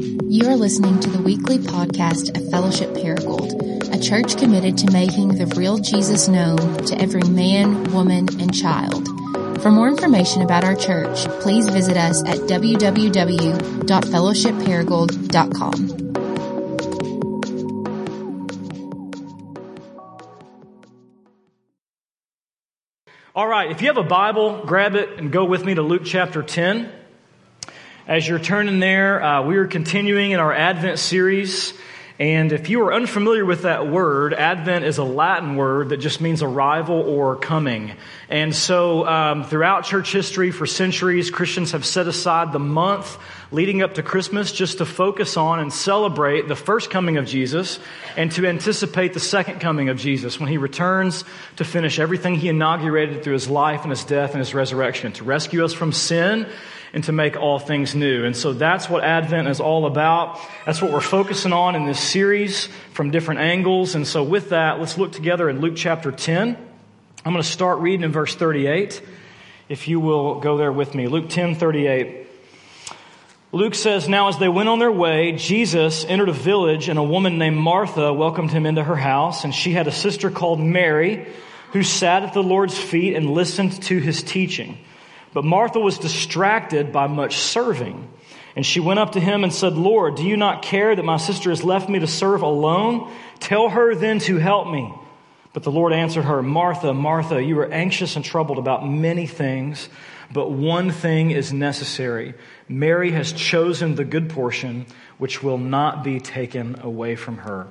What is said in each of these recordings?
You are listening to the weekly podcast of Fellowship Paragould, a church committed to making the real Jesus known to every man, woman, and child. For more information about our church, please visit us at www.fellowshipparagould.com. All right, if you have a Bible, grab it and go with me to Luke chapter 10. As you're turning there, uh, we are continuing in our Advent series. And if you are unfamiliar with that word, Advent is a Latin word that just means arrival or coming. And so, um, throughout church history, for centuries, Christians have set aside the month leading up to Christmas just to focus on and celebrate the first coming of Jesus and to anticipate the second coming of Jesus when he returns to finish everything he inaugurated through his life and his death and his resurrection, to rescue us from sin and to make all things new. And so that's what Advent is all about. That's what we're focusing on in this series from different angles. And so with that, let's look together in Luke chapter 10. I'm going to start reading in verse 38. If you will go there with me. Luke 10, 38. Luke says, Now as they went on their way, Jesus entered a village and a woman named Martha welcomed him into her house. And she had a sister called Mary who sat at the Lord's feet and listened to his teaching. But Martha was distracted by much serving. And she went up to him and said, Lord, do you not care that my sister has left me to serve alone? Tell her then to help me. But the Lord answered her, Martha, Martha, you are anxious and troubled about many things, but one thing is necessary. Mary has chosen the good portion, which will not be taken away from her.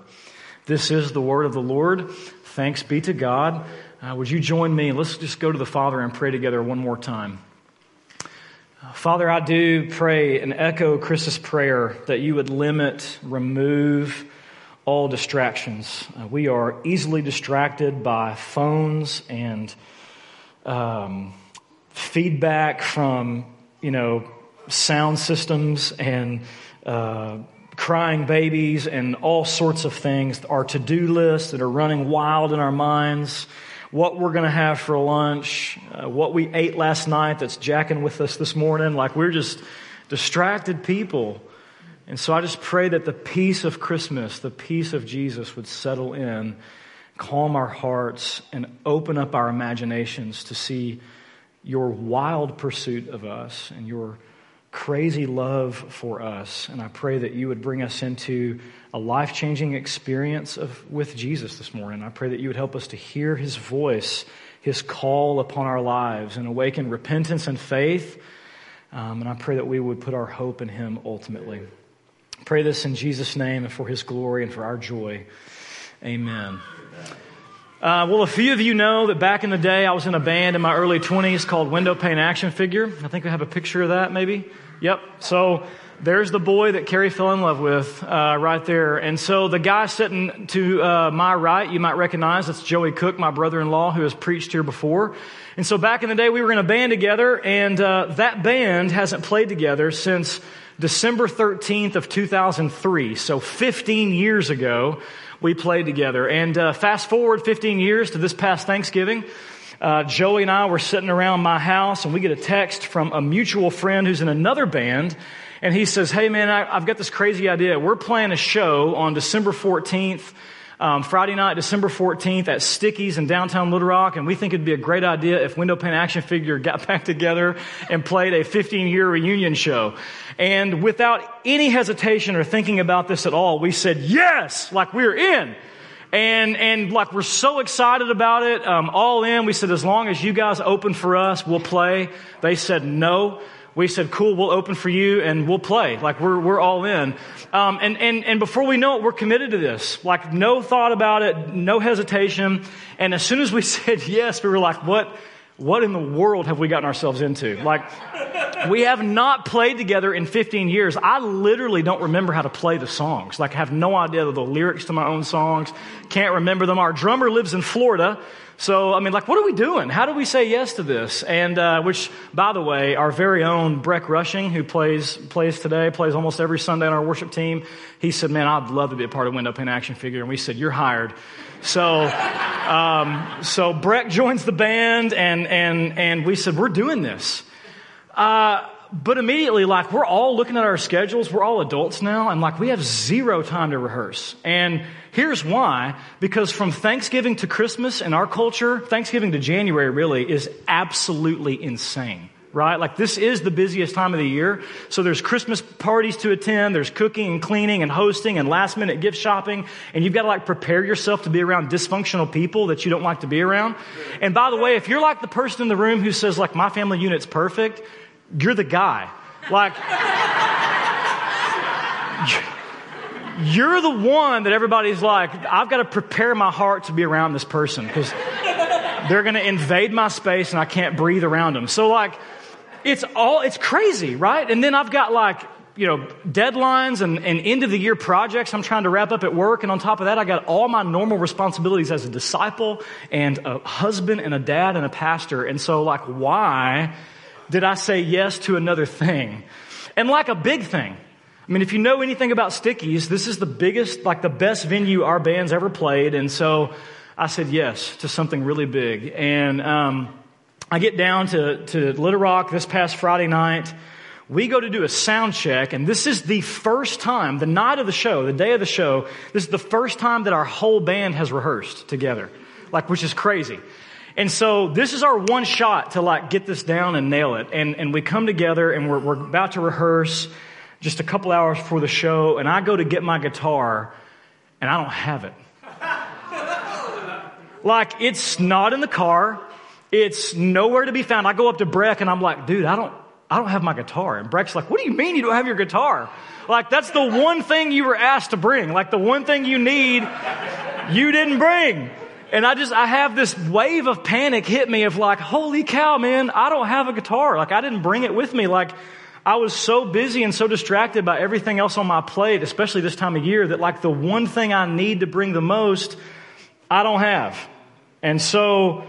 This is the word of the Lord. Thanks be to God. Uh, would you join me? Let's just go to the Father and pray together one more time. Father, I do pray and echo Chris's prayer that you would limit, remove all distractions. Uh, we are easily distracted by phones and um, feedback from, you know, sound systems and uh, crying babies and all sorts of things, our to do lists that are running wild in our minds what we're going to have for lunch, uh, what we ate last night that's jacking with us this morning. Like we're just distracted people. And so I just pray that the peace of Christmas, the peace of Jesus would settle in, calm our hearts, and open up our imaginations to see your wild pursuit of us and your crazy love for us. And I pray that you would bring us into a life changing experience of, with Jesus this morning. I pray that you would help us to hear his voice, his call upon our lives, and awaken repentance and faith. Um, and I pray that we would put our hope in him ultimately. Pray this in Jesus' name and for his glory and for our joy. Amen. Uh, well, a few of you know that back in the day, I was in a band in my early 20s called Window Pane Action Figure. I think we have a picture of that, maybe. Yep. So there's the boy that Carrie fell in love with uh, right there. And so the guy sitting to uh, my right, you might recognize, that's Joey Cook, my brother-in-law, who has preached here before. And so back in the day, we were in a band together, and uh, that band hasn't played together since December 13th of 2003. So 15 years ago, we played together. And uh, fast forward 15 years to this past Thanksgiving. Uh, Joey and I were sitting around my house and we get a text from a mutual friend who's in another band and he says, Hey man, I, have got this crazy idea. We're playing a show on December 14th, um, Friday night, December 14th at Stickyz in downtown Little Rock. And we think it'd be a great idea if Window Pane Action Figure got back together and played a 15 year reunion show. And without any hesitation or thinking about this at all, we said, yes, like we're in. And, and like we're so excited about it, um, all in. We said, as long as you guys open for us, we'll play. They said no we said, cool, we'll open for you and we'll play. Like we're, we're all in. Um, and, and, and before we know it, we're committed to this. Like no thought about it, no hesitation. And as soon as we said yes, we were like, what, what in the world have we gotten ourselves into? Like, we have not played together in 15 years. I literally don't remember how to play the songs. Like, I have no idea the lyrics to my own songs. Can't remember them. Our drummer lives in Florida. So, I mean, like, what are we doing? How do we say yes to this? And, uh, which, by the way, our very own Breck Rushing, who plays, plays today, plays almost every Sunday on our worship team, he said, man, I'd love to be a part of Window Pane Action Figure. And we said, you're hired. So, um, so Breck joins the band and, and, and we said, we're doing this. Uh, but immediately, like, we're all looking at our schedules. We're all adults now, and like, we have zero time to rehearse. And here's why. Because from Thanksgiving to Christmas in our culture, Thanksgiving to January really is absolutely insane right? Like this is the busiest time of the year. So there's Christmas parties to attend, there's cooking and cleaning and hosting and last minute gift shopping. And you've got to like prepare yourself to be around dysfunctional people that you don't like to be around. And by the way, if you're like the person in the room who says like my family unit's perfect, you're the guy. Like, you're the one that everybody's like, I've got to prepare my heart to be around this person because they're going to invade my space and I can't breathe around them. So like, it's all, it's crazy, right? And then I've got like, you know, deadlines and, and end of the year projects I'm trying to wrap up at work. And on top of that, I got all my normal responsibilities as a disciple and a husband and a dad and a pastor. And so like, why did I say yes to another thing? And like a big thing. I mean, if you know anything about Stickyz, this is the biggest, like the best venue our band's ever played. And so I said yes to something really big. And, um, I get down to, to Little Rock this past Friday night. We go to do a sound check, and this is the first time, the night of the show, the day of the show, this is the first time that our whole band has rehearsed together. Like, which is crazy. And so this is our one shot to like get this down and nail it. And, and we come together and we're, we're about to rehearse just a couple hours before the show, and I go to get my guitar, and I don't have it. like, it's not in the car. It's nowhere to be found. I go up to Breck and I'm like, dude, I don't, I don't have my guitar. And Breck's like, what do you mean you don't have your guitar? Like, that's the one thing you were asked to bring. Like, the one thing you need, you didn't bring. And I just, I have this wave of panic hit me of like, holy cow, man, I don't have a guitar. Like, I didn't bring it with me. Like, I was so busy and so distracted by everything else on my plate, especially this time of year, that like the one thing I need to bring the most, I don't have. And so,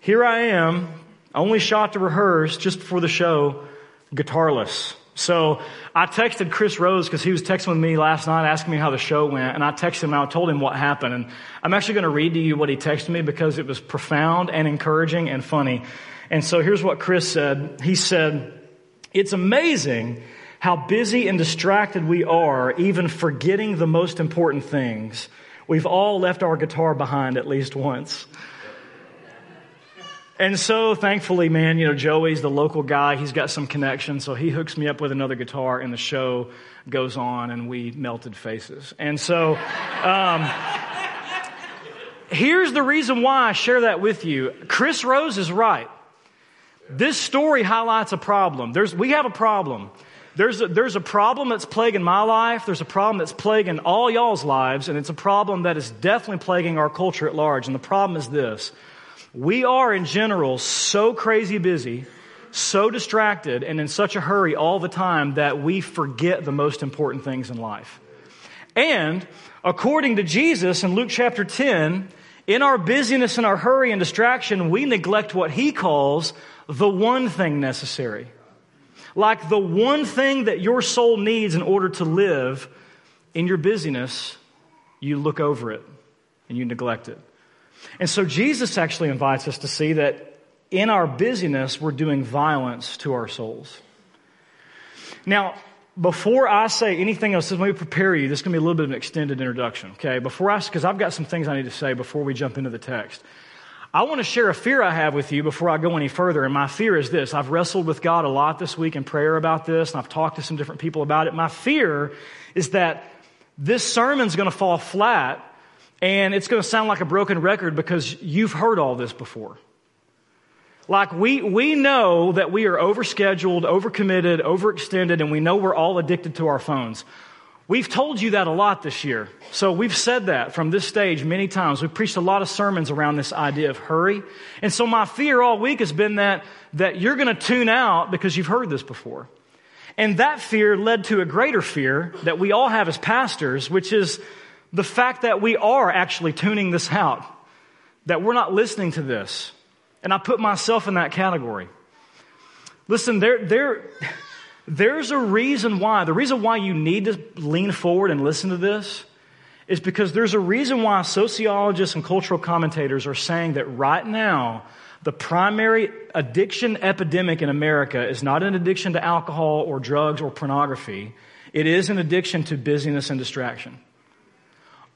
here I am, only shot to rehearse just before the show, guitarless. So I texted Chris Rose because he was texting with me last night asking me how the show went. And I texted him and I told him what happened. And I'm actually going to read to you what he texted me because it was profound and encouraging and funny. And so here's what Chris said. He said, it's amazing how busy and distracted we are, even forgetting the most important things. We've all left our guitar behind at least once. And so thankfully, man, you know, Joey's the local guy. He's got some connection. So he hooks me up with another guitar and the show goes on and we melted faces. And so, um, here's the reason why I share that with you. Chris Rose is right. This story highlights a problem. There's, we have a problem. There's a, there's a problem that's plaguing my life. There's a problem that's plaguing all y'all's lives. And it's a problem that is definitely plaguing our culture at large. And the problem is this. We are in general so crazy busy, so distracted, and in such a hurry all the time that we forget the most important things in life. And according to Jesus in Luke chapter 10, in our busyness and our hurry and distraction, we neglect what he calls the one thing necessary. Like the one thing that your soul needs in order to live in your busyness, you look over it and you neglect it. And so Jesus actually invites us to see that in our busyness, we're doing violence to our souls. Now, before I say anything else, let me prepare you. This is going to be a little bit of an extended introduction, okay? Before I, because I've got some things I need to say before we jump into the text. I want to share a fear I have with you before I go any further. And my fear is this. I've wrestled with God a lot this week in prayer about this, and I've talked to some different people about it. My fear is that this sermon's going to fall flat and it's going to sound like a broken record because you've heard all this before. Like we, we know that we are overscheduled, overcommitted, overextended, and we know we're all addicted to our phones. We've told you that a lot this year. So we've said that from this stage many times. We've preached a lot of sermons around this idea of hurry. And so my fear all week has been that, that you're going to tune out because you've heard this before. And that fear led to a greater fear that we all have as pastors, which is the fact that we are actually tuning this out, that we're not listening to this. And I put myself in that category. Listen, there, there, there's a reason why. The reason why you need to lean forward and listen to this is because there's a reason why sociologists and cultural commentators are saying that right now, The primary addiction epidemic in America is not an addiction to alcohol or drugs or pornography. It is an addiction to busyness and distraction.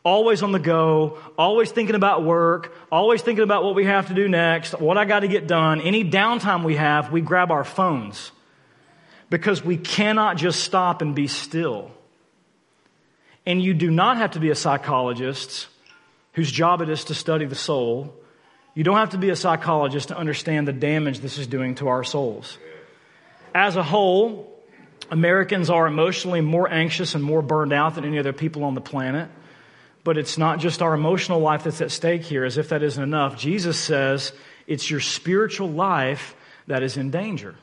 Always on the go, always thinking about work, always thinking about what we have to do next, what I got to get done. Any downtime we have, we grab our phones because we cannot just stop and be still. And you do not have to be a psychologist whose job it is to study the soul. You don't have to be a psychologist to understand the damage this is doing to our souls. As a whole, Americans are emotionally more anxious and more burned out than any other people on the planet. But it's not just our emotional life that's at stake here, as if that isn't enough. Jesus says it's your spiritual life that is in danger.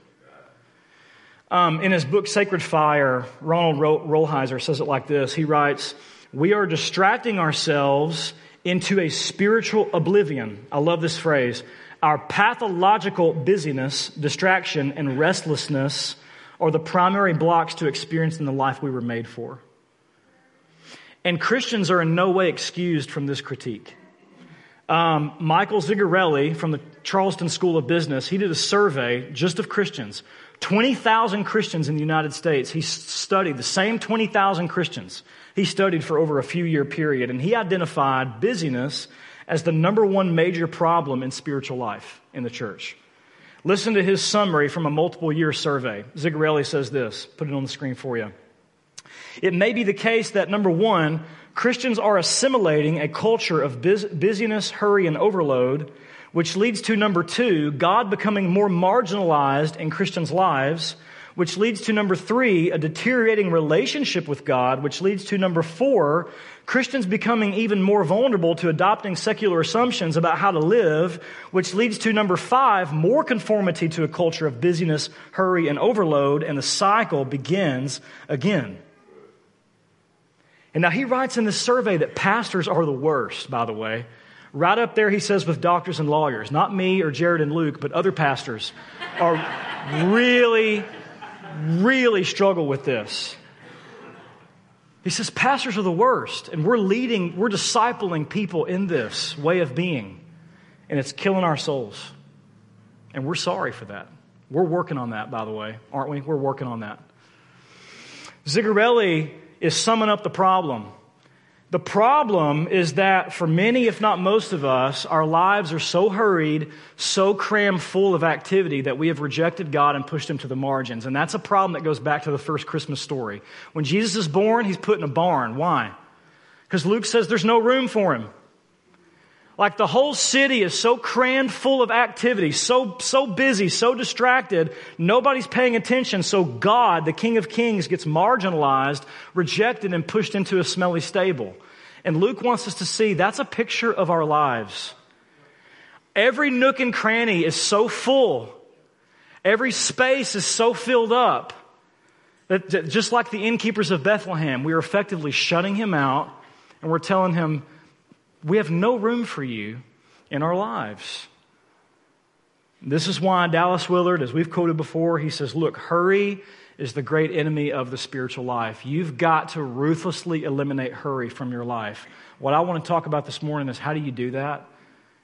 Um, in his book, Sacred Fire, Ronald Rolheiser says it like this He writes, We are distracting ourselves into a spiritual oblivion. I love this phrase. Our pathological busyness, distraction, and restlessness are the primary blocks to experiencing the life we were made for. And Christians are in no way excused from this critique. Um, Michael Zigarelli from the Charleston School of Business, he did a survey just of Christians. 20,000 Christians in the United States. He studied the same 20,000 Christians. He studied for over a few year period and he identified busyness as the number one major problem in spiritual life in the church. Listen to his summary from a multiple year survey. Zigarelli says this, put it on the screen for you. It may be the case that number one, Christians are assimilating a culture of busyness, hurry, and overload which leads to number two, God becoming more marginalized in Christians' lives, which leads to number three, a deteriorating relationship with God, which leads to number four, Christians becoming even more vulnerable to adopting secular assumptions about how to live, which leads to number five, more conformity to a culture of busyness, hurry, and overload, and the cycle begins again. And now he writes in this survey that pastors are the worst, by the way. Right up there, he says, with doctors and lawyers. Not me or Jared and Luke, but other pastors are really, really struggle with this. He says, Pastors are the worst, and we're leading, we're discipling people in this way of being, and it's killing our souls. And we're sorry for that. We're working on that, by the way, aren't we? We're working on that. Zigarelli is summing up the problem. The problem is that for many, if not most of us, our lives are so hurried, so crammed full of activity that we have rejected God and pushed him to the margins. And that's a problem that goes back to the first Christmas story. When Jesus is born, he's put in a barn. Why? Because Luke says there's no room for him. Like the whole city is so crammed full of activity, so, so busy, so distracted, nobody's paying attention. So God, the King of Kings, gets marginalized, rejected, and pushed into a smelly stable. And Luke wants us to see that's a picture of our lives. Every nook and cranny is so full. Every space is so filled up that just like the innkeepers of Bethlehem, we are effectively shutting him out and we're telling him, we have no room for you in our lives. This is why Dallas Willard, as we've quoted before, he says, Look, hurry is the great enemy of the spiritual life. You've got to ruthlessly eliminate hurry from your life. What I want to talk about this morning is how do you do that?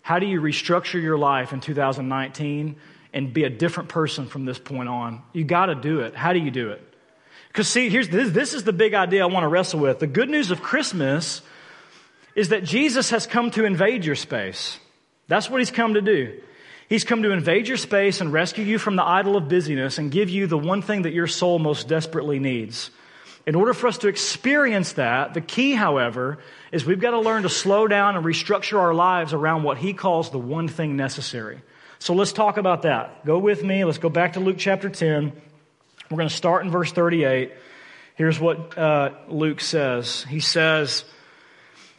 How do you restructure your life in 2019 and be a different person from this point on? You got to do it. How do you do it? Because, see, here's this, this is the big idea I want to wrestle with. The good news of Christmas is that Jesus has come to invade your space. That's what he's come to do. He's come to invade your space and rescue you from the idol of busyness and give you the one thing that your soul most desperately needs. In order for us to experience that, the key, however, is we've got to learn to slow down and restructure our lives around what he calls the one thing necessary. So let's talk about that. Go with me. Let's go back to Luke chapter 10. We're going to start in verse 38. Here's what uh, Luke says. He says,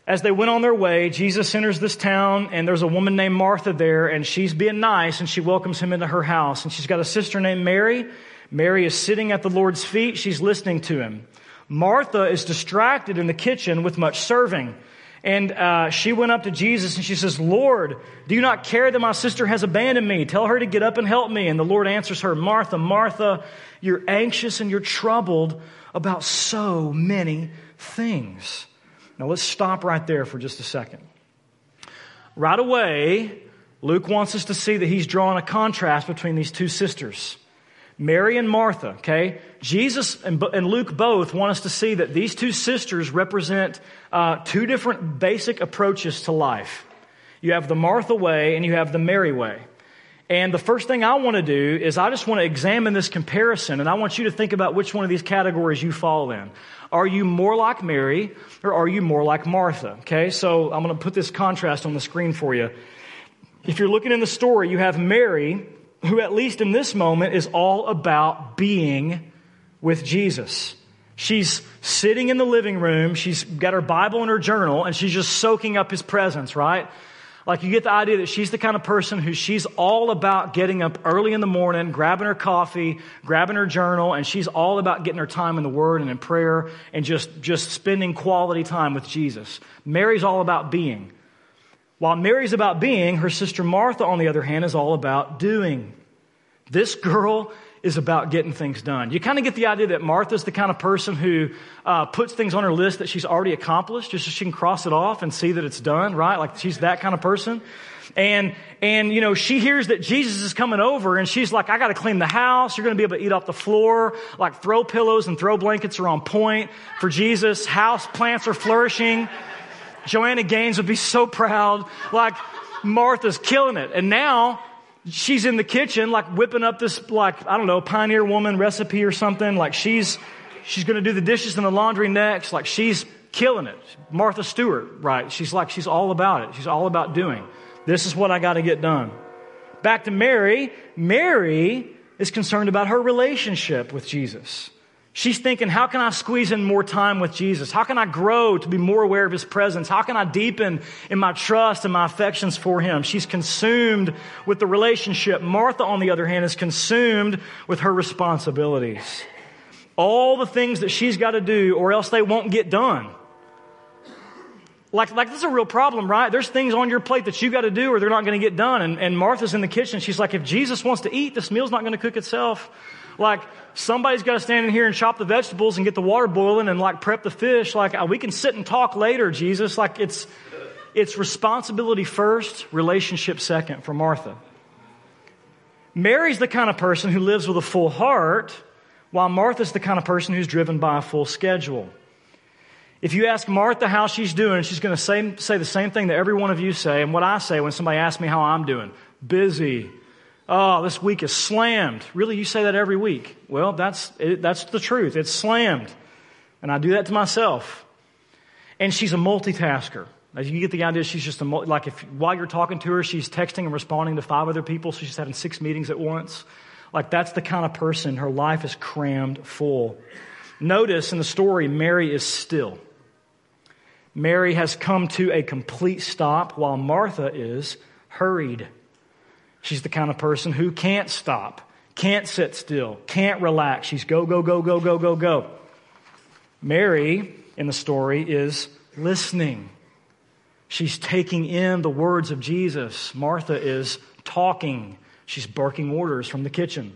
as they went on their way, Jesus enters this town, and there's a woman named Martha there, and she's being nice, and she welcomes him into her house. And she's got a sister named Mary. Mary is sitting at the Lord's feet. She's listening to him. Martha is distracted in the kitchen with much serving. And uh, she went up to Jesus and she says, Lord, do you not care that my sister has abandoned me? Tell her to get up and help me. And the Lord answers her, Martha, Martha, you're anxious and you're troubled about so many things. Now let's stop right there for just a second. Right away, Luke wants us to see that he's drawing a contrast between these two sisters. Mary and Martha, okay? Jesus and, and Luke both want us to see that these two sisters represent uh, two different basic approaches to life. You have the Martha way and you have the Mary way. And the first thing I want to do is I just want to examine this comparison and I want you to think about which one of these categories you fall in. Are you more like Mary or are you more like Martha? Okay, so I'm going to put this contrast on the screen for you. If you're looking in the story, you have Mary, who at least in this moment is all about being with Jesus. She's sitting in the living room, she's got her Bible and her journal, and she's just soaking up his presence, right? Like you get the idea that she's the kind of person who she's all about getting up early in the morning, grabbing her coffee, grabbing her journal, and she's all about getting her time in the Word and in prayer and just, just spending quality time with Jesus. Mary's all about being. While Mary's about being, her sister Martha, on the other hand, is all about doing. This girl is about getting things done. You kind of get the idea that Martha's the kind of person who uh, puts things on her list that she's already accomplished just so she can cross it off and see that it's done, right? Like she's that kind of person. And, and, you know, she hears that Jesus is coming over and she's like, I got to clean the house. You're to be able to eat off the floor. Like throw pillows and throw blankets are on point for Jesus. House plants are flourishing. Joanna Gaines would be so proud. Like Martha's killing it. And now she's in the kitchen, like whipping up this, like, I don't know, pioneer woman recipe or something. Like she's, she's going to do the dishes and the laundry next. Like she's killing it. Martha Stewart, right? She's like, she's all about it. She's all about doing. This is what I got to get done. Back to Mary. Mary is concerned about her relationship with Jesus. She's thinking, how can I squeeze in more time with Jesus? How can I grow to be more aware of His presence? How can I deepen in my trust and my affections for Him? She's consumed with the relationship. Martha, on the other hand, is consumed with her responsibilities. All the things that she's got to do, or else they won't get done. Like, like this is a real problem, right? There's things on your plate that you got to do or they're not going to get done. And, and Martha's in the kitchen. She's like, if Jesus wants to eat, this meal's not going to cook itself. Like, somebody's got to stand in here and chop the vegetables and get the water boiling and like prep the fish. Like, uh, we can sit and talk later, Jesus. Like, it's, it's responsibility first, relationship second for Martha. Mary's the kind of person who lives with a full heart, while Martha's the kind of person who's driven by a full schedule. If you ask Martha how she's doing, she's going to say, say the same thing that every one of you say, and what I say when somebody asks me how I'm doing busy, Oh, this week is slammed. Really, you say that every week? Well, that's, it, that's the truth. It's slammed. And I do that to myself. And she's a multitasker. As you get the idea, she's just a, like if, while you're talking to her, she's texting and responding to five other people, so she's having six meetings at once. Like that's the kind of person, her life is crammed full. Notice in the story, Mary is still. Mary has come to a complete stop while Martha is hurried. She's the kind of person who can't stop, can't sit still, can't relax. She's go, go, go, go, go, go, go. Mary in the story is listening. She's taking in the words of Jesus. Martha is talking. She's barking orders from the kitchen.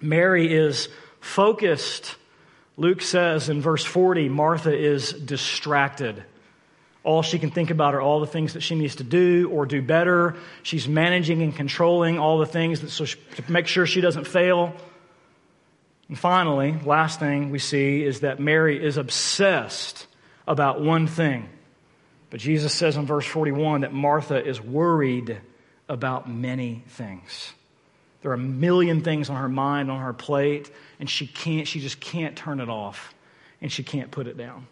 Mary is focused. Luke says in verse 40, Martha is distracted. All she can think about are all the things that she needs to do or do better. She's managing and controlling all the things that, so she, to make sure she doesn't fail. And finally, last thing we see is that Mary is obsessed about one thing. But Jesus says in verse 41 that Martha is worried about many things. There are a million things on her mind, on her plate, and she can't, she just can't turn it off, and she can't put it down.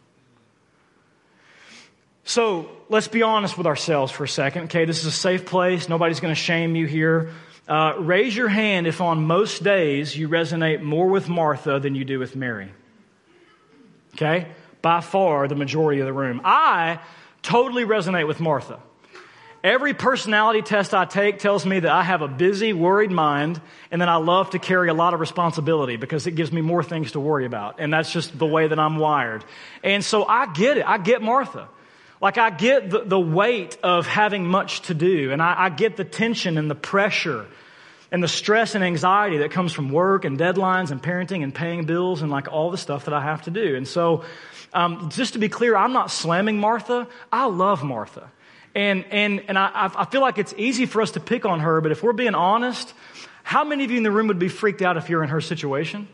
So let's be honest with ourselves for a second. Okay, this is a safe place. Nobody's going to shame you here. Uh, raise your hand if on most days you resonate more with Martha than you do with Mary. Okay? By far the majority of the room. I totally resonate with Martha. Every personality test I take tells me that I have a busy, worried mind, and that I love to carry a lot of responsibility because it gives me more things to worry about. And that's just the way that I'm wired. And so I get it. I get Martha. Like I get the, the weight of having much to do and I, I get the tension and the pressure and the stress and anxiety that comes from work and deadlines and parenting and paying bills and like all the stuff that I have to do. And so, um, just to be clear, I'm not slamming Martha. I love Martha. And, and, and I, I feel like it's easy for us to pick on her, but if we're being honest, how many of you in the room would be freaked out if you're in her situation?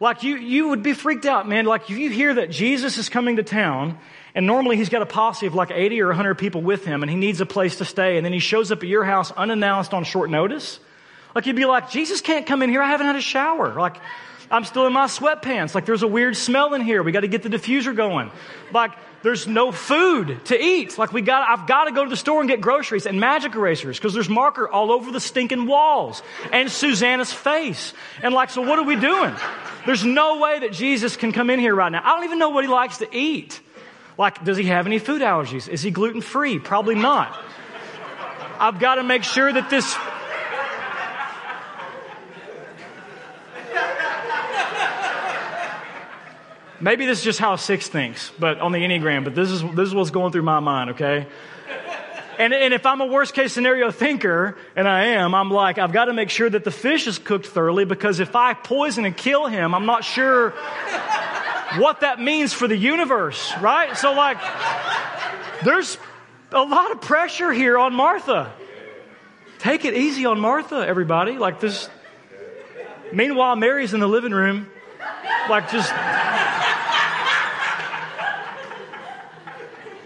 Like you, you would be freaked out, man. Like if you hear that Jesus is coming to town and normally he's got a posse of like 80 or 100 people with him and he needs a place to stay and then he shows up at your house unannounced on short notice. Like you'd be like, Jesus can't come in here. I haven't had a shower. Like I'm still in my sweatpants. Like there's a weird smell in here. We got to get the diffuser going. Like there's no food to eat. Like we got, I've got to go to the store and get groceries and magic erasers because there's marker all over the stinking walls and Susanna's face. And like, so what are we doing? There's no way that Jesus can come in here right now. I don't even know what he likes to eat. Like, does he have any food allergies? Is he gluten free? Probably not. I've got to make sure that this Maybe this is just how a six thinks, but on the Enneagram, but this is, this is what's going through my mind, okay? And, and if I'm a worst case scenario thinker, and I am, I'm like, I've got to make sure that the fish is cooked thoroughly because if I poison and kill him, I'm not sure what that means for the universe, right? So, like, there's a lot of pressure here on Martha. Take it easy on Martha, everybody. Like, this. Meanwhile, Mary's in the living room, like, just.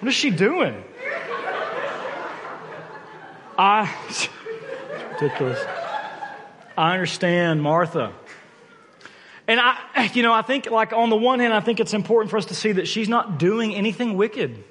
What is she doing? I, It's ridiculous. I understand Martha. And I, you know, I think, like, on the one hand, I think it's important for us to see that she's not doing anything wicked.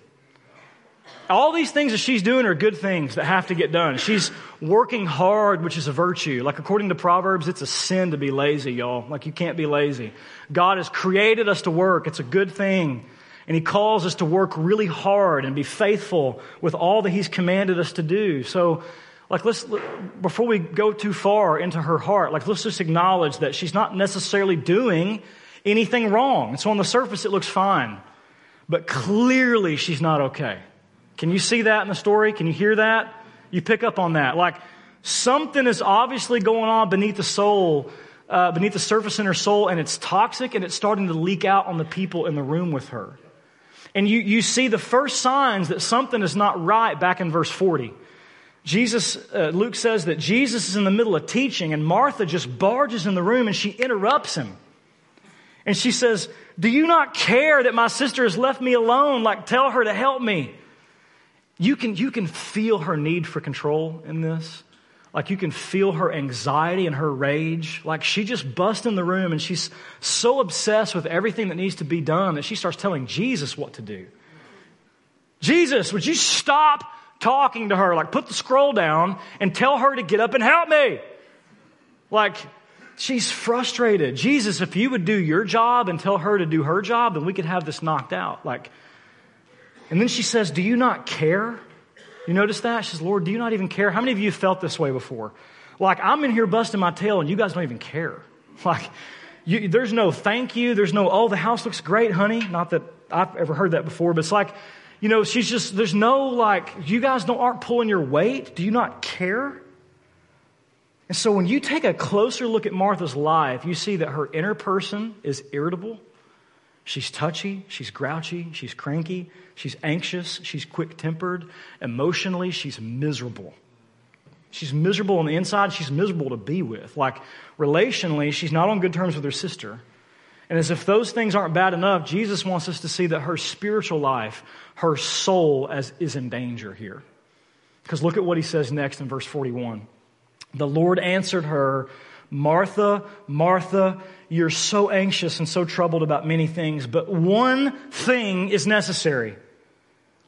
All these things that she's doing are good things that have to get done. She's working hard, which is a virtue. Like, according to Proverbs, it's a sin to be lazy, y'all. Like, you can't be lazy. God has created us to work, it's a good thing. And he calls us to work really hard and be faithful with all that he's commanded us to do. So, like, let's, before we go too far into her heart, like, let's just acknowledge that she's not necessarily doing anything wrong. So on the surface, it looks fine. But clearly, she's not okay. Can you see that in the story? Can you hear that? You pick up on that. Like, something is obviously going on beneath the soul, uh, beneath the surface in her soul, and it's toxic and it's starting to leak out on the people in the room with her. And you, you see the first signs that something is not right back in verse 40. Jesus, uh, Luke says that Jesus is in the middle of teaching and Martha just barges in the room and she interrupts him. And she says, Do you not care that my sister has left me alone? Like, tell her to help me. You can, you can feel her need for control in this. Like you can feel her anxiety and her rage. Like she just busts in the room and she's so obsessed with everything that needs to be done that she starts telling Jesus what to do. Jesus, would you stop talking to her? Like put the scroll down and tell her to get up and help me. Like she's frustrated. Jesus, if you would do your job and tell her to do her job, then we could have this knocked out. Like, and then she says, Do you not care? You notice that? She says, Lord, do you not even care? How many of you felt this way before? Like, I'm in here busting my tail and you guys don't even care. Like, you, there's no thank you. There's no, oh, the house looks great, honey. Not that I've ever heard that before, but it's like, you know, she's just, there's no like, you guys don't, aren't pulling your weight. Do you not care? And so when you take a closer look at Martha's life, you see that her inner person is irritable. She's touchy, she's grouchy, she's cranky, she's anxious, she's quick tempered. Emotionally, she's miserable. She's miserable on the inside, she's miserable to be with. Like, relationally, she's not on good terms with her sister. And as if those things aren't bad enough, Jesus wants us to see that her spiritual life, her soul, as, is in danger here. Because look at what he says next in verse 41. The Lord answered her, Martha, Martha, you're so anxious and so troubled about many things, but one thing is necessary.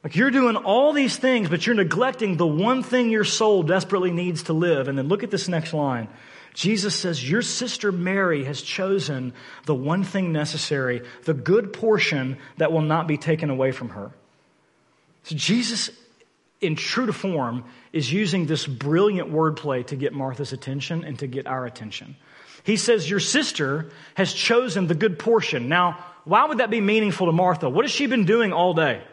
Like you're doing all these things, but you're neglecting the one thing your soul desperately needs to live. And then look at this next line. Jesus says, Your sister Mary has chosen the one thing necessary, the good portion that will not be taken away from her. So Jesus, in true to form, is using this brilliant wordplay to get Martha's attention and to get our attention. He says, Your sister has chosen the good portion. Now, why would that be meaningful to Martha? What has she been doing all day?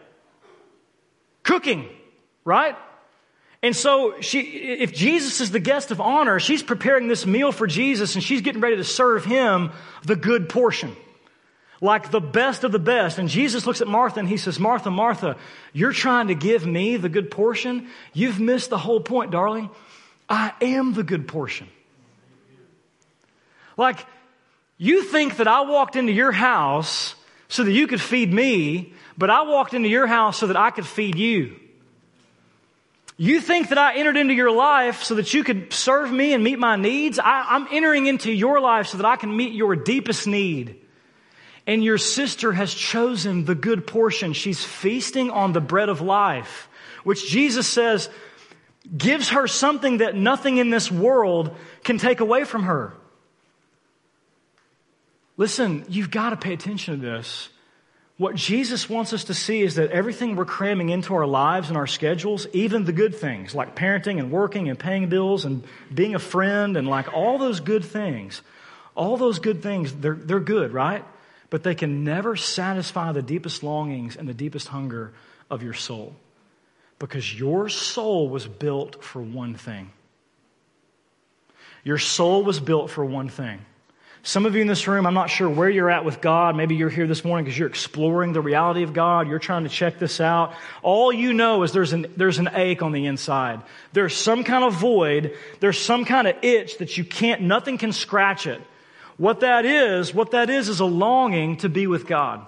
Cooking, right? And so she, if Jesus is the guest of honor, she's preparing this meal for Jesus and she's getting ready to serve him the good portion. like the best of the best. And Jesus looks at Martha and he says, Martha, Martha, you're trying to give me the good portion. You've missed the whole point, darling. I am the good portion. Like, you think that I walked into your house so that you could feed me, but I walked into your house so that I could feed you. You think that I entered into your life so that you could serve me and meet my needs? I, am entering into your life so that I can meet your deepest need. And your sister has chosen the good portion. She's feasting on the bread of life, which Jesus says gives her something that nothing in this world can take away from her. Listen, you've got to pay attention to this. What Jesus wants us to see is that everything we're cramming into our lives and our schedules, even the good things like parenting and working and paying bills and being a friend and like all those good things, all those good things, they're, they're good, right? But they can never satisfy the deepest longings and the deepest hunger of your soul. Because your soul was built for one thing. Your soul was built for one thing. Some of you in this room, I'm not sure where you're at with God. Maybe you're here this morning because you're exploring the reality of God. You're trying to check this out. All you know is there's an, there's an ache on the inside. There's some kind of void. There's some kind of itch that you can't, nothing can scratch it. What that is, what that is, is a longing to be with God.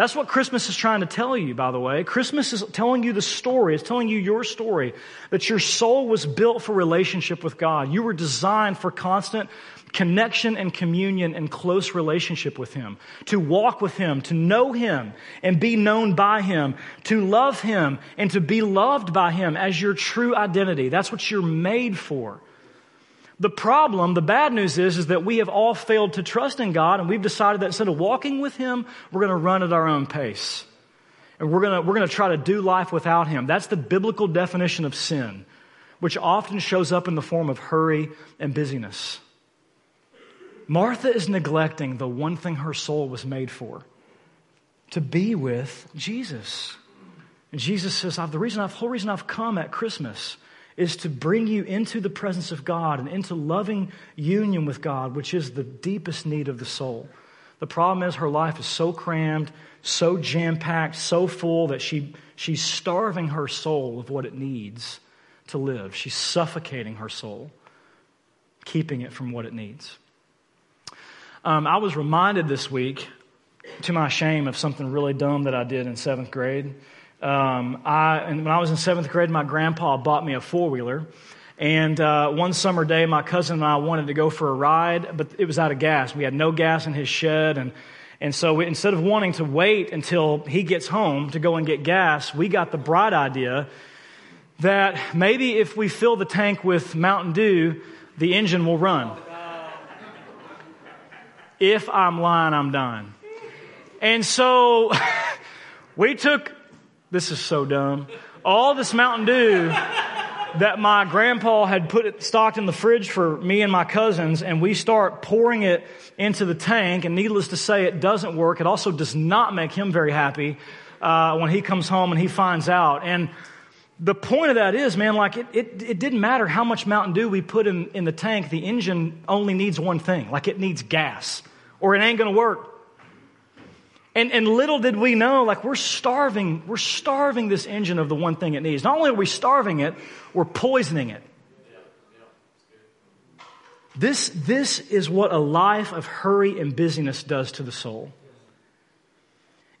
That's what Christmas is trying to tell you, by the way. Christmas is telling you the story. It's telling you your story. That your soul was built for relationship with God. You were designed for constant connection and communion and close relationship with Him, to walk with Him, to know Him and be known by Him, to love Him and to be loved by Him as your true identity. That's what you're made for. The problem, the bad news is, is that we have all failed to trust in God and we've decided that instead of walking with Him, we're going to run at our own pace. And we're going to, we're going to try to do life without Him. That's the biblical definition of sin, which often shows up in the form of hurry and busyness. Martha is neglecting the one thing her soul was made for to be with Jesus. And Jesus says, the reason I've, whole reason I've come at Christmas is to bring you into the presence of God and into loving union with God, which is the deepest need of the soul. The problem is her life is so crammed, so jam packed, so full that she, she's starving her soul of what it needs to live. She's suffocating her soul, keeping it from what it needs. Um, I was reminded this week, to my shame, of something really dumb that I did in seventh grade. Um, I, and when I was in seventh grade, my grandpa bought me a four wheeler. And uh, one summer day, my cousin and I wanted to go for a ride, but it was out of gas. We had no gas in his shed. And, and so we, instead of wanting to wait until he gets home to go and get gas, we got the bright idea that maybe if we fill the tank with Mountain Dew, the engine will run. If I'm lying, I'm done. And so we took, this is so dumb, all this Mountain Dew that my grandpa had put it stocked in the fridge for me and my cousins, and we start pouring it into the tank. And needless to say, it doesn't work. It also does not make him very happy uh, when he comes home and he finds out. And the point of that is, man, like it, it, it didn't matter how much Mountain Dew we put in, in the tank, the engine only needs one thing, like it needs gas or it ain't going to work. And, and little did we know, like we're starving, we're starving this engine of the one thing it needs. Not only are we starving it, we're poisoning it. This, this is what a life of hurry and busyness does to the soul.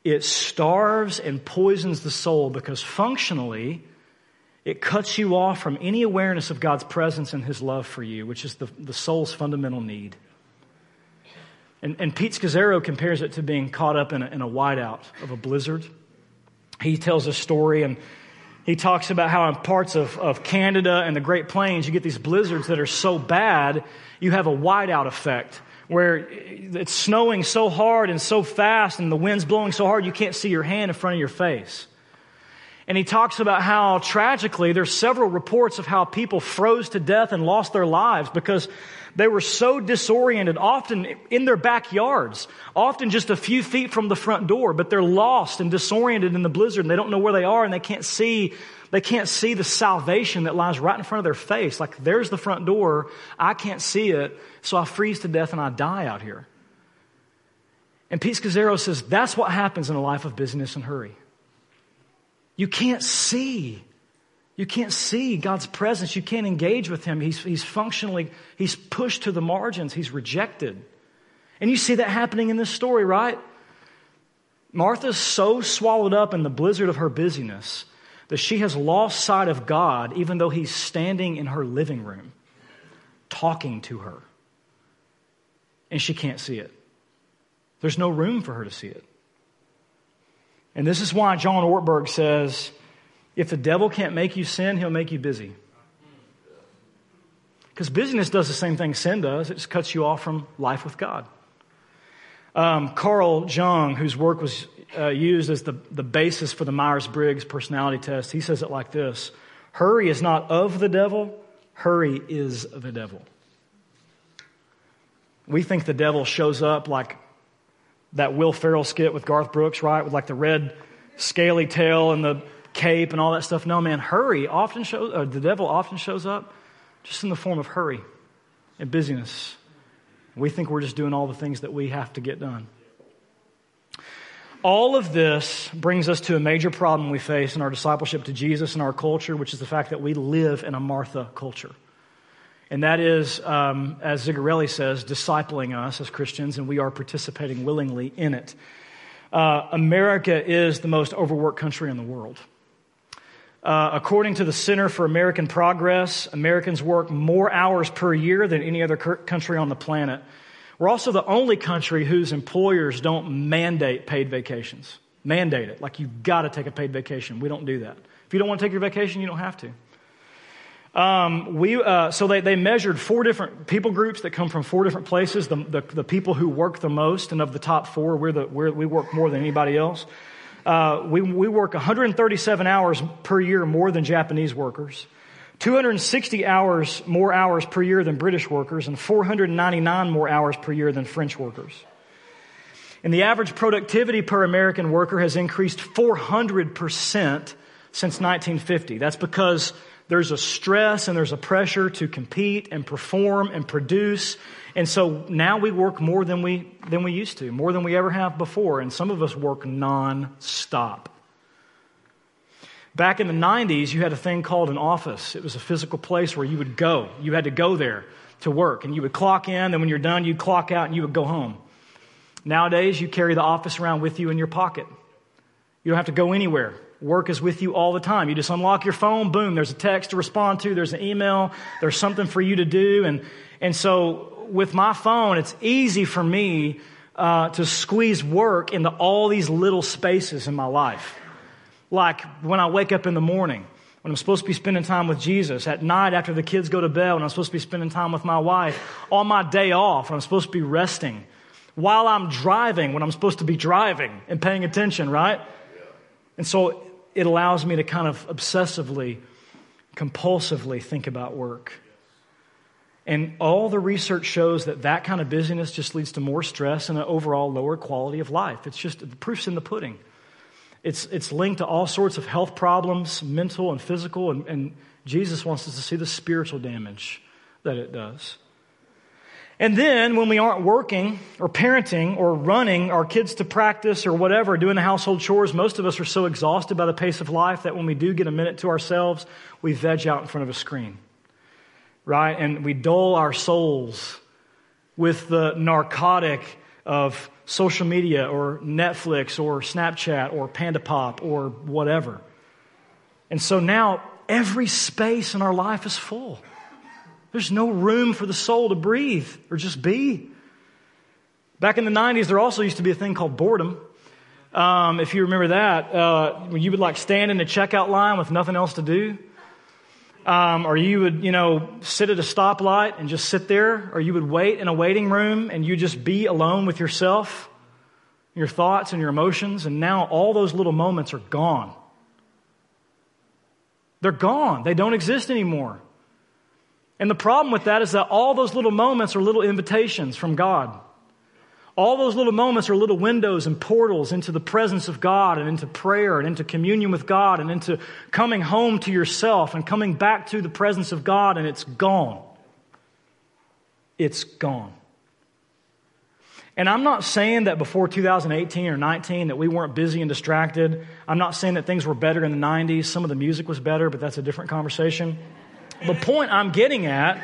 It starves and poisons the soul because functionally, it cuts you off from any awareness of God's presence and His love for you, which is the, the soul's fundamental need. And, and Pete Scazzero compares it to being caught up in a, in a whiteout of a blizzard. He tells a story and he talks about how in parts of, of Canada and the Great Plains, you get these blizzards that are so bad, you have a whiteout effect where it's snowing so hard and so fast and the wind's blowing so hard you can't see your hand in front of your face. And he talks about how tragically there's several reports of how people froze to death and lost their lives because they were so disoriented, often in their backyards, often just a few feet from the front door, but they're lost and disoriented in the blizzard and they don't know where they are and they can't see, they can't see the salvation that lies right in front of their face. Like there's the front door. I can't see it. So I freeze to death and I die out here. And Pete Scazzero says that's what happens in a life of busyness and hurry. You can't see. You can't see God's presence. You can't engage with Him. He's, he's functionally, He's pushed to the margins. He's rejected. And you see that happening in this story, right? Martha's so swallowed up in the blizzard of her busyness that she has lost sight of God, even though He's standing in her living room talking to her. And she can't see it. There's no room for her to see it. And this is why John Ortberg says if the devil can't make you sin, he'll make you busy. Because busyness does the same thing sin does, it just cuts you off from life with God. Um, Carl Jung, whose work was uh, used as the, the basis for the Myers Briggs personality test, he says it like this Hurry is not of the devil, hurry is the devil. We think the devil shows up like that Will Ferrell skit with Garth Brooks, right? With like the red scaly tail and the cape and all that stuff. No, man, hurry often shows, uh, the devil often shows up just in the form of hurry and busyness. We think we're just doing all the things that we have to get done. All of this brings us to a major problem we face in our discipleship to Jesus and our culture, which is the fact that we live in a Martha culture. And that is, um, as Zigarelli says, discipling us as Christians, and we are participating willingly in it. Uh, America is the most overworked country in the world. Uh, according to the Center for American Progress, Americans work more hours per year than any other country on the planet. We're also the only country whose employers don't mandate paid vacations. Mandate it. Like you've got to take a paid vacation. We don't do that. If you don't want to take your vacation, you don't have to. Um, we, uh, so they, they measured four different people groups that come from four different places. The, the, the people who work the most, and of the top four, we're the, we're, we work more than anybody else. Uh, we, we work 137 hours per year more than Japanese workers, 260 hours more hours per year than British workers, and 499 more hours per year than French workers. And the average productivity per American worker has increased 400% since 1950. That's because there's a stress and there's a pressure to compete and perform and produce. And so now we work more than we, than we used to, more than we ever have before. And some of us work non-stop. Back in the 90s, you had a thing called an office. It was a physical place where you would go. You had to go there to work. And you would clock in, and when you're done, you'd clock out and you would go home. Nowadays, you carry the office around with you in your pocket. You don't have to go anywhere. Work is with you all the time. You just unlock your phone, boom, there's a text to respond to, there's an email, there's something for you to do. And, and so with my phone, it's easy for me uh, to squeeze work into all these little spaces in my life. Like when I wake up in the morning, when I'm supposed to be spending time with Jesus, at night after the kids go to bed, when I'm supposed to be spending time with my wife, on my day off, when I'm supposed to be resting, while I'm driving, when I'm supposed to be driving and paying attention, right? And so it allows me to kind of obsessively, compulsively think about work. And all the research shows that that kind of busyness just leads to more stress and an overall lower quality of life. It's just the proof's in the pudding. It's, it's linked to all sorts of health problems, mental and physical, and, and Jesus wants us to see the spiritual damage that it does. And then when we aren't working or parenting or running our kids to practice or whatever, doing the household chores, most of us are so exhausted by the pace of life that when we do get a minute to ourselves, we veg out in front of a screen. Right? And we dull our souls with the narcotic of social media or Netflix or Snapchat or Panda Pop or whatever. And so now every space in our life is full. There's no room for the soul to breathe or just be. Back in the 90s, there also used to be a thing called boredom. Um, if you remember that, uh, you would like stand in the checkout line with nothing else to do, um, or you would, you know, sit at a stoplight and just sit there, or you would wait in a waiting room and you just be alone with yourself, your thoughts and your emotions, and now all those little moments are gone. They're gone. They don't exist anymore. And the problem with that is that all those little moments are little invitations from God. All those little moments are little windows and portals into the presence of God and into prayer and into communion with God and into coming home to yourself and coming back to the presence of God, and it's gone. It's gone. And I'm not saying that before 2018 or 19 that we weren't busy and distracted. I'm not saying that things were better in the 90s. Some of the music was better, but that's a different conversation. The point I'm getting at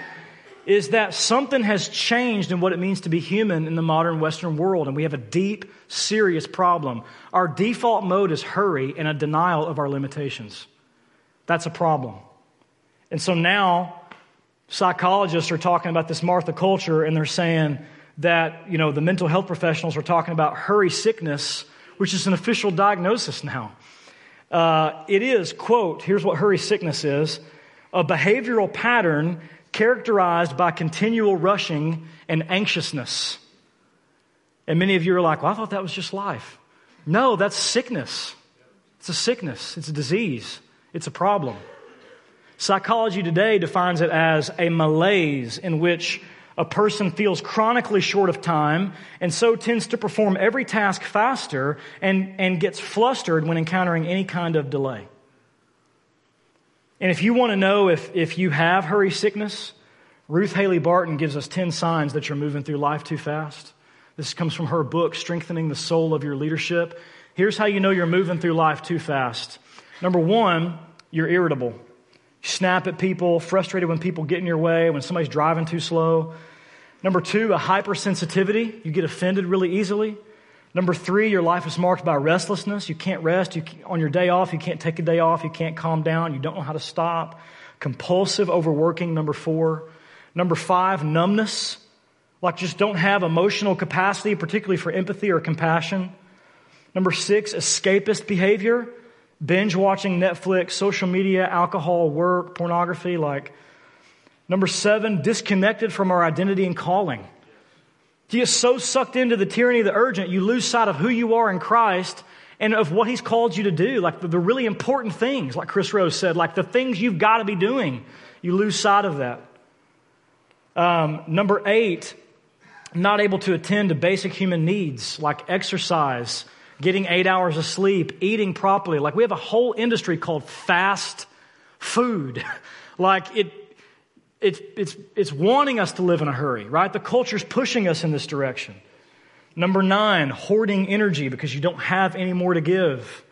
is that something has changed in what it means to be human in the modern Western world, and we have a deep, serious problem. Our default mode is hurry and a denial of our limitations. That's a problem. And so now, psychologists are talking about this Martha culture, and they're saying, that, you know, the mental health professionals are talking about hurry sickness, which is an official diagnosis now. Uh, it is, quote, here's what hurry sickness is a behavioral pattern characterized by continual rushing and anxiousness. And many of you are like, well, I thought that was just life. No, that's sickness. It's a sickness, it's a disease, it's a problem. Psychology today defines it as a malaise in which a person feels chronically short of time and so tends to perform every task faster and, and gets flustered when encountering any kind of delay. And if you want to know if, if you have hurry sickness, Ruth Haley Barton gives us 10 signs that you're moving through life too fast. This comes from her book, Strengthening the Soul of Your Leadership. Here's how you know you're moving through life too fast. Number one, you're irritable snap at people, frustrated when people get in your way, when somebody's driving too slow. Number two, a hypersensitivity. You get offended really easily. Number three, your life is marked by restlessness. You can't rest. You on your day off, you can't take a day off. You can't calm down. You don't know how to stop. Compulsive overworking. Number four. Number five, numbness. Like just don't have emotional capacity, particularly for empathy or compassion. Number six, escapist behavior binge watching Netflix, social media, alcohol, work, pornography. Like, number seven, disconnected from our identity and calling. You get so sucked into the tyranny of the urgent, you lose sight of who you are in Christ and of what He's called you to do. Like the, the really important things, like Chris Rose said, like the things you've got to be doing. You lose sight of that. Um, number eight, not able to attend to basic human needs like exercise, getting eight hours of sleep, eating properly. Like we have a whole industry called fast food. like it, it, it's, it's wanting us to live in a hurry, right? The culture's pushing us in this direction. Number nine, hoarding energy because you don't have any more to give.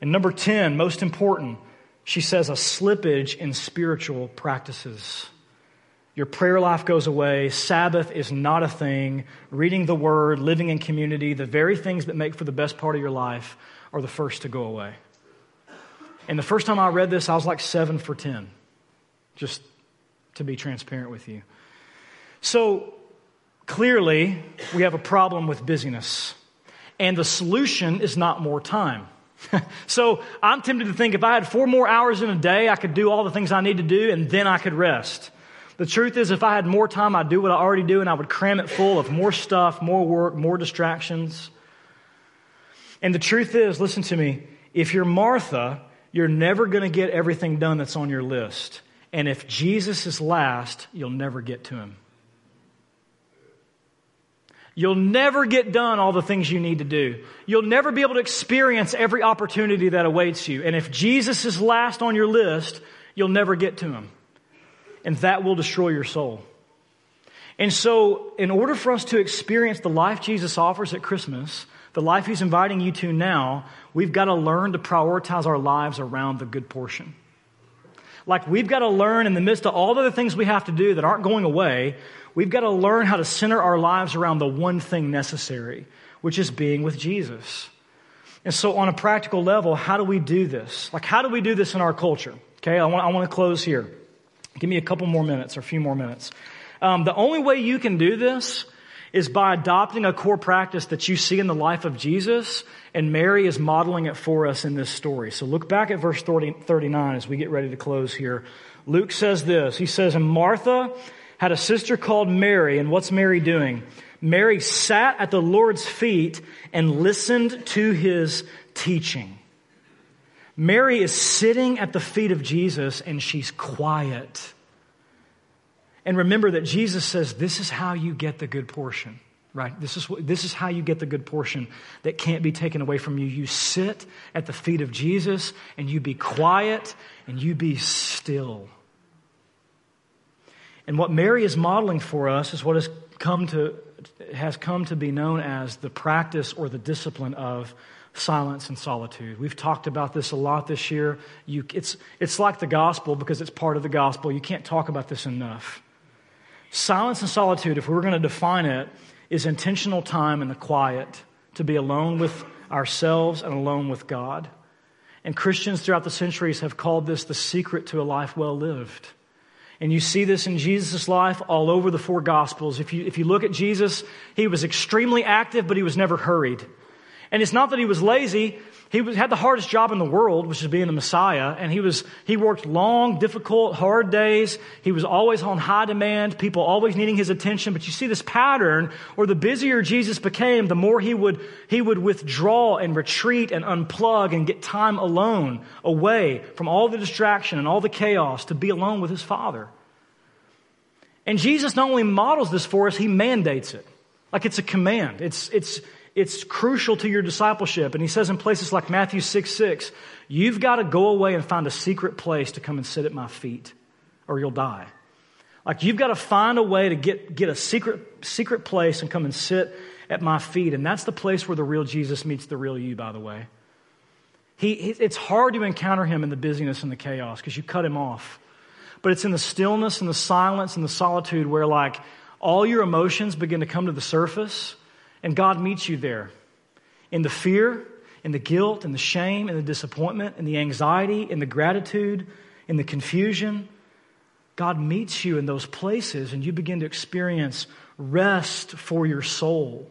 And number 10, most important, she says a slippage in spiritual practices. Your prayer life goes away. Sabbath is not a thing. Reading the word, living in community, the very things that make for the best part of your life are the first to go away. And the first time I read this, I was like seven for 10, just to be transparent with you. So clearly, we have a problem with busyness. And the solution is not more time. so I'm tempted to think if I had four more hours in a day, I could do all the things I need to do and then I could rest. The truth is, if I had more time, I'd do what I already do and I would cram it full of more stuff, more work, more distractions. And the truth is, listen to me, if you're Martha, you're never going to get everything done that's on your list. And if Jesus is last, you'll never get to him. You'll never get done all the things you need to do. You'll never be able to experience every opportunity that awaits you. And if Jesus is last on your list, you'll never get to him and that will destroy your soul. And so, in order for us to experience the life Jesus offers at Christmas, the life He's inviting you to now, we've got to learn to prioritize our lives around the good portion. Like, we've got to learn in the midst of all the other things we have to do that aren't going away, we've got to learn how to center our lives around the one thing necessary, which is being with Jesus. And so, on a practical level, how do we do this? Like, how do we do this in our culture? Okay, I want, I want to close here. Give me a couple more minutes or a few more minutes. Um, the only way you can do this is by adopting a core practice that you see in the life of Jesus, and Mary is modeling it for us in this story. So look back at verse 30, 39 as we get ready to close here. Luke says this He says, And Martha had a sister called Mary, and what's Mary doing? Mary sat at the Lord's feet and listened to his teaching. Mary is sitting at the feet of Jesus and she's quiet. And remember that Jesus says, This is how you get the good portion, right? This is, this is how you get the good portion that can't be taken away from you. You sit at the feet of Jesus and you be quiet and you be still. And what Mary is modeling for us is what has come to has come to be known as the practice or the discipline of silence and solitude. We've talked about this a lot this year. You, it's, it's like the gospel because it's part of the gospel. You can't talk about this enough. Silence and solitude, if we were going to define it, is intentional time in the quiet to be alone with ourselves and alone with God. And Christians throughout the centuries have called this the secret to a life well lived. And you see this in Jesus' life all over the four Gospels. If you, if you look at Jesus, he was extremely active, but he was never hurried. And it's not that he was lazy. He was, had the hardest job in the world, which is being the Messiah. And he was, he worked long, difficult, hard days. He was always on high demand, people always needing his attention. But you see this pattern where the busier Jesus became, the more he would, he would withdraw and retreat and unplug and get time alone, away from all the distraction and all the chaos to be alone with his Father. And Jesus not only models this for us, he mandates it. Like it's a command. It's, it's, it's crucial to your discipleship. And he says in places like Matthew 6 6, you've got to go away and find a secret place to come and sit at my feet, or you'll die. Like you've got to find a way to get, get a secret, secret place and come and sit at my feet. And that's the place where the real Jesus meets the real you, by the way. He, it's hard to encounter him in the busyness and the chaos because you cut him off. But it's in the stillness and the silence and the solitude where, like, all your emotions begin to come to the surface and God meets you there in the fear, in the guilt, in the shame, in the disappointment, in the anxiety, in the gratitude, in the confusion. God meets you in those places and you begin to experience rest for your soul.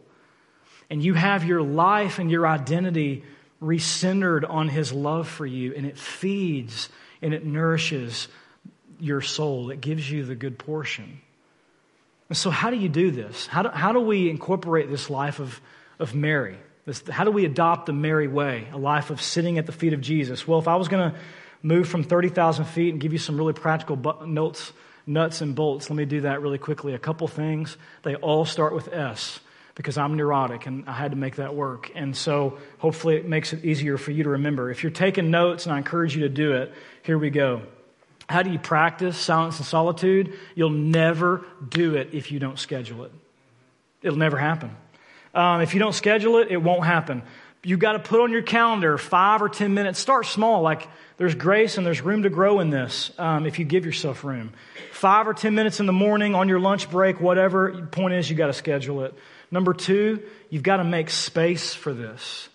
And you have your life and your identity recentered on His love for you, and it feeds and it nourishes your soul. It gives you the good portion. So, how do you do this? How do, how do we incorporate this life of, of Mary? This, how do we adopt the Mary way, a life of sitting at the feet of Jesus? Well, if I was going to move from 30,000 feet and give you some really practical notes, nuts and bolts, let me do that really quickly. A couple things. They all start with S because I'm neurotic and I had to make that work. And so hopefully it makes it easier for you to remember. If you're taking notes, and I encourage you to do it, here we go. How do you practice silence and solitude? You'll never do it if you don't schedule it. It'll never happen. Um, if you don't schedule it, it won't happen. You've got to put on your calendar five or 10 minutes. Start small. Like there's grace and there's room to grow in this um, if you give yourself room. Five or 10 minutes in the morning on your lunch break, whatever. Point is, you've got to schedule it. Number two, you've got to make space for this.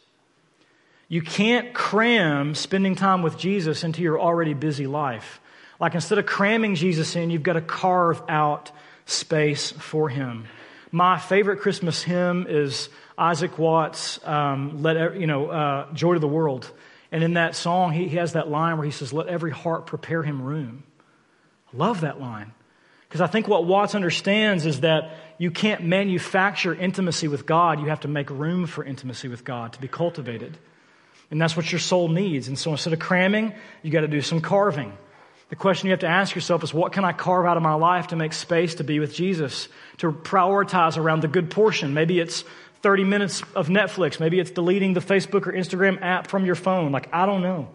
You can't cram spending time with Jesus into your already busy life. Like instead of cramming Jesus in, you've got to carve out space for him. My favorite Christmas hymn is Isaac Watts' um, "Let you know uh, Joy to the World," and in that song, he, he has that line where he says, "Let every heart prepare him room." I love that line because I think what Watts understands is that you can't manufacture intimacy with God; you have to make room for intimacy with God to be cultivated, and that's what your soul needs. And so, instead of cramming, you got to do some carving. The question you have to ask yourself is what can I carve out of my life to make space to be with Jesus, to prioritize around the good portion? Maybe it's 30 minutes of Netflix. Maybe it's deleting the Facebook or Instagram app from your phone. Like, I don't know.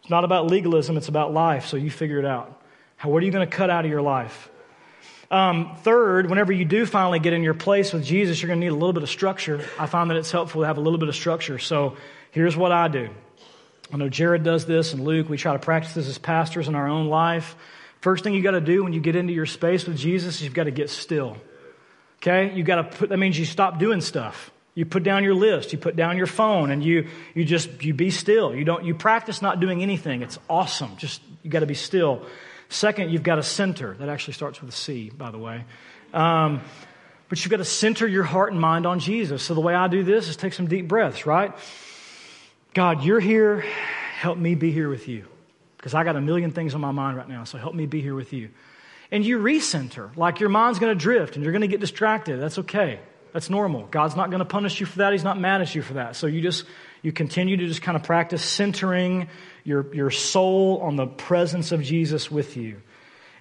It's not about legalism, it's about life, so you figure it out. How, what are you going to cut out of your life? Um, third, whenever you do finally get in your place with Jesus, you're going to need a little bit of structure. I find that it's helpful to have a little bit of structure. So here's what I do I know Jared does this and Luke. We try to practice this as pastors in our own life. First thing you got to do when you get into your space with Jesus you've got to get still. Okay? You got to put, that means you stop doing stuff. You put down your list, you put down your phone, and you, you just, you be still. You don't, you practice not doing anything. It's awesome. Just, you got to be still. Second, you've got to center. That actually starts with a C, by the way. Um, but you've got to center your heart and mind on Jesus. So the way I do this is take some deep breaths, right? God, you're here. Help me be here with you. Because I got a million things on my mind right now, so help me be here with you. And you recenter, like your mind's going to drift and you're going to get distracted. That's okay. That's normal. God's not going to punish you for that. He's not mad at you for that. So you just, you continue to just kind of practice centering your, your soul on the presence of Jesus with you.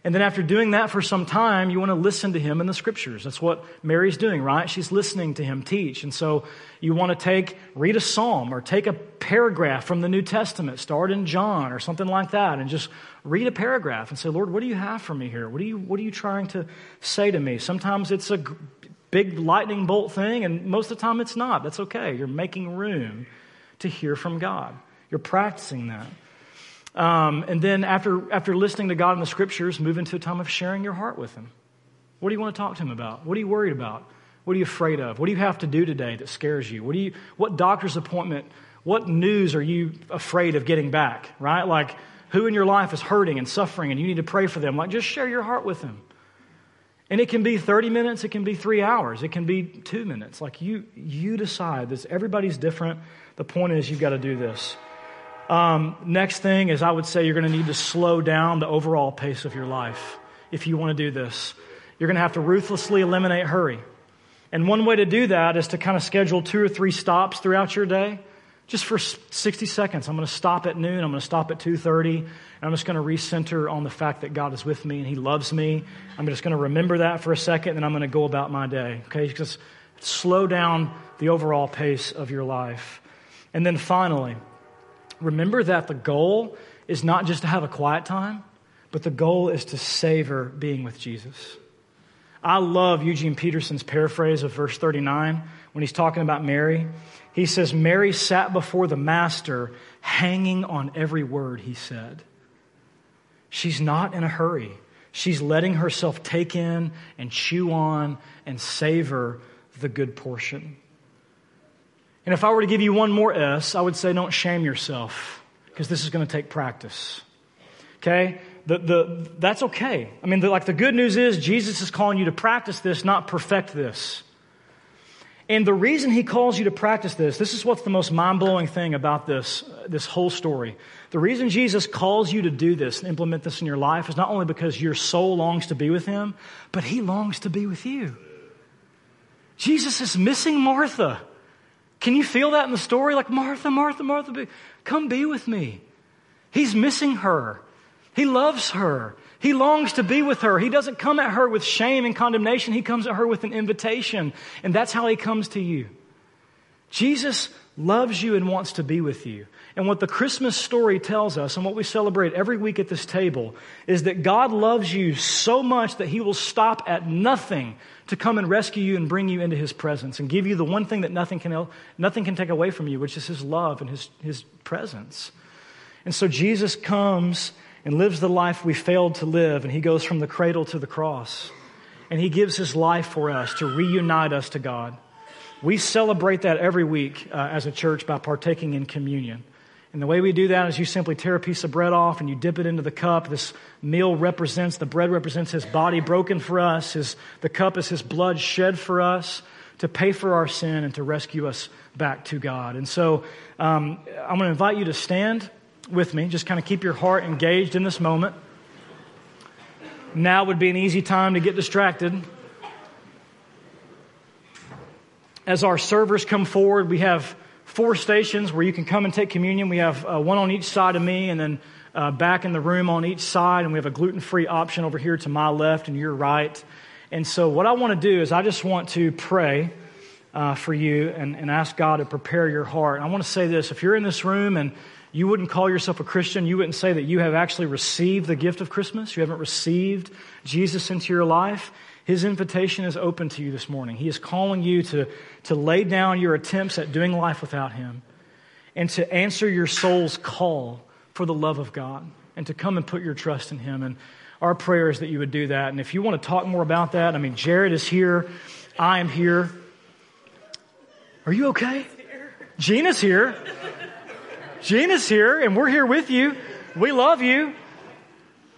And then after doing that for some time, you want to listen to him in the scriptures. That's what Mary's doing, right? She's listening to him teach. And so you want to take, read a psalm or take a paragraph from the New Testament, start in John or something like that, and just read a paragraph and say, Lord, what do you have for me here? What are you, what are you trying to say to me? Sometimes it's a big lightning bolt thing, and most of the time it's not. That's okay. You're making room to hear from God. You're practicing that. Um, and then after, after listening to God in the scriptures, move into a time of sharing your heart with Him. What do you want to talk to Him about? What are you worried about? What are you afraid of? What do you have to do today that scares you? What, do you, what doctor's appointment, what news are you afraid of getting back, right? Like, who in your life is hurting and suffering and you need to pray for them? Like, just share your heart with them. And it can be 30 minutes, it can be three hours, it can be two minutes. Like, you, you decide. This, everybody's different. The point is, you've got to do this. Um, next thing is, I would say you're going to need to slow down the overall pace of your life if you want to do this. You're going to have to ruthlessly eliminate hurry. And one way to do that is to kind of schedule two or three stops throughout your day. Just for 60 seconds, I'm going to stop at noon. I'm going to stop at 2:30, and I'm just going to recenter on the fact that God is with me and He loves me. I'm just going to remember that for a second, and I'm going to go about my day. Okay, just slow down the overall pace of your life. And then finally, remember that the goal is not just to have a quiet time, but the goal is to savor being with Jesus. I love Eugene Peterson's paraphrase of verse 39 when he's talking about Mary. He says, Mary sat before the Master, hanging on every word he said. She's not in a hurry. She's letting herself take in and chew on and savor the good portion. And if I were to give you one more S, I would say don't shame yourself because this is going to take practice. Okay? The, the, that's okay. I mean, the, like the good news is Jesus is calling you to practice this, not perfect this. And the reason he calls you to practice this, this is what's the most mind blowing thing about this, this whole story. The reason Jesus calls you to do this and implement this in your life is not only because your soul longs to be with him, but he longs to be with you. Jesus is missing Martha. Can you feel that in the story? Like, Martha, Martha, Martha, come be with me. He's missing her. He loves her. He longs to be with her. He doesn't come at her with shame and condemnation. He comes at her with an invitation. And that's how he comes to you. Jesus loves you and wants to be with you. And what the Christmas story tells us and what we celebrate every week at this table is that God loves you so much that he will stop at nothing to come and rescue you and bring you into his presence and give you the one thing that nothing can, nothing can take away from you, which is his love and his, his presence. And so Jesus comes and lives the life we failed to live, and he goes from the cradle to the cross. And he gives his life for us to reunite us to God. We celebrate that every week uh, as a church by partaking in communion. And the way we do that is you simply tear a piece of bread off and you dip it into the cup. This meal represents, the bread represents his body broken for us. His, the cup is his blood shed for us to pay for our sin and to rescue us back to God. And so um, I'm going to invite you to stand with me. Just kind of keep your heart engaged in this moment. Now would be an easy time to get distracted. As our servers come forward, we have four stations where you can come and take communion. We have uh, one on each side of me, and then uh, back in the room on each side, and we have a gluten free option over here to my left and your right. And so, what I want to do is, I just want to pray uh, for you and, and ask God to prepare your heart. I want to say this if you're in this room and you wouldn't call yourself a Christian, you wouldn't say that you have actually received the gift of Christmas, you haven't received Jesus into your life, his invitation is open to you this morning. He is calling you to, to lay down your attempts at doing life without Him and to answer your soul's call for the love of God and to come and put your trust in Him. And our prayer is that you would do that. And if you want to talk more about that, I mean, Jared is here. I am here. Are you okay? Gina's here. Gina's here, and we're here with you. We love you.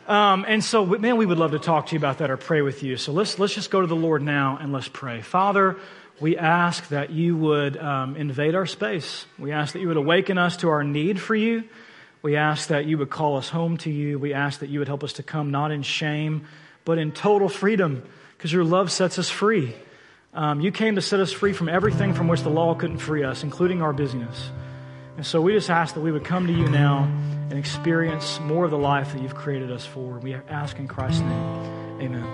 Um, and so, man, we would love to talk to you about that or pray with you. So let's, let's just go to the Lord now and let's pray. Father, we ask that you would um, invade our space. We ask that you would awaken us to our need for you. We ask that you would call us home to you. We ask that you would help us to come not in shame, but in total freedom, because your love sets us free. Um, you came to set us free from everything from which the law couldn't free us, including our busyness. And so we just ask that we would come to you now and experience more of the life that you've created us for. We ask in Christ's name. Amen.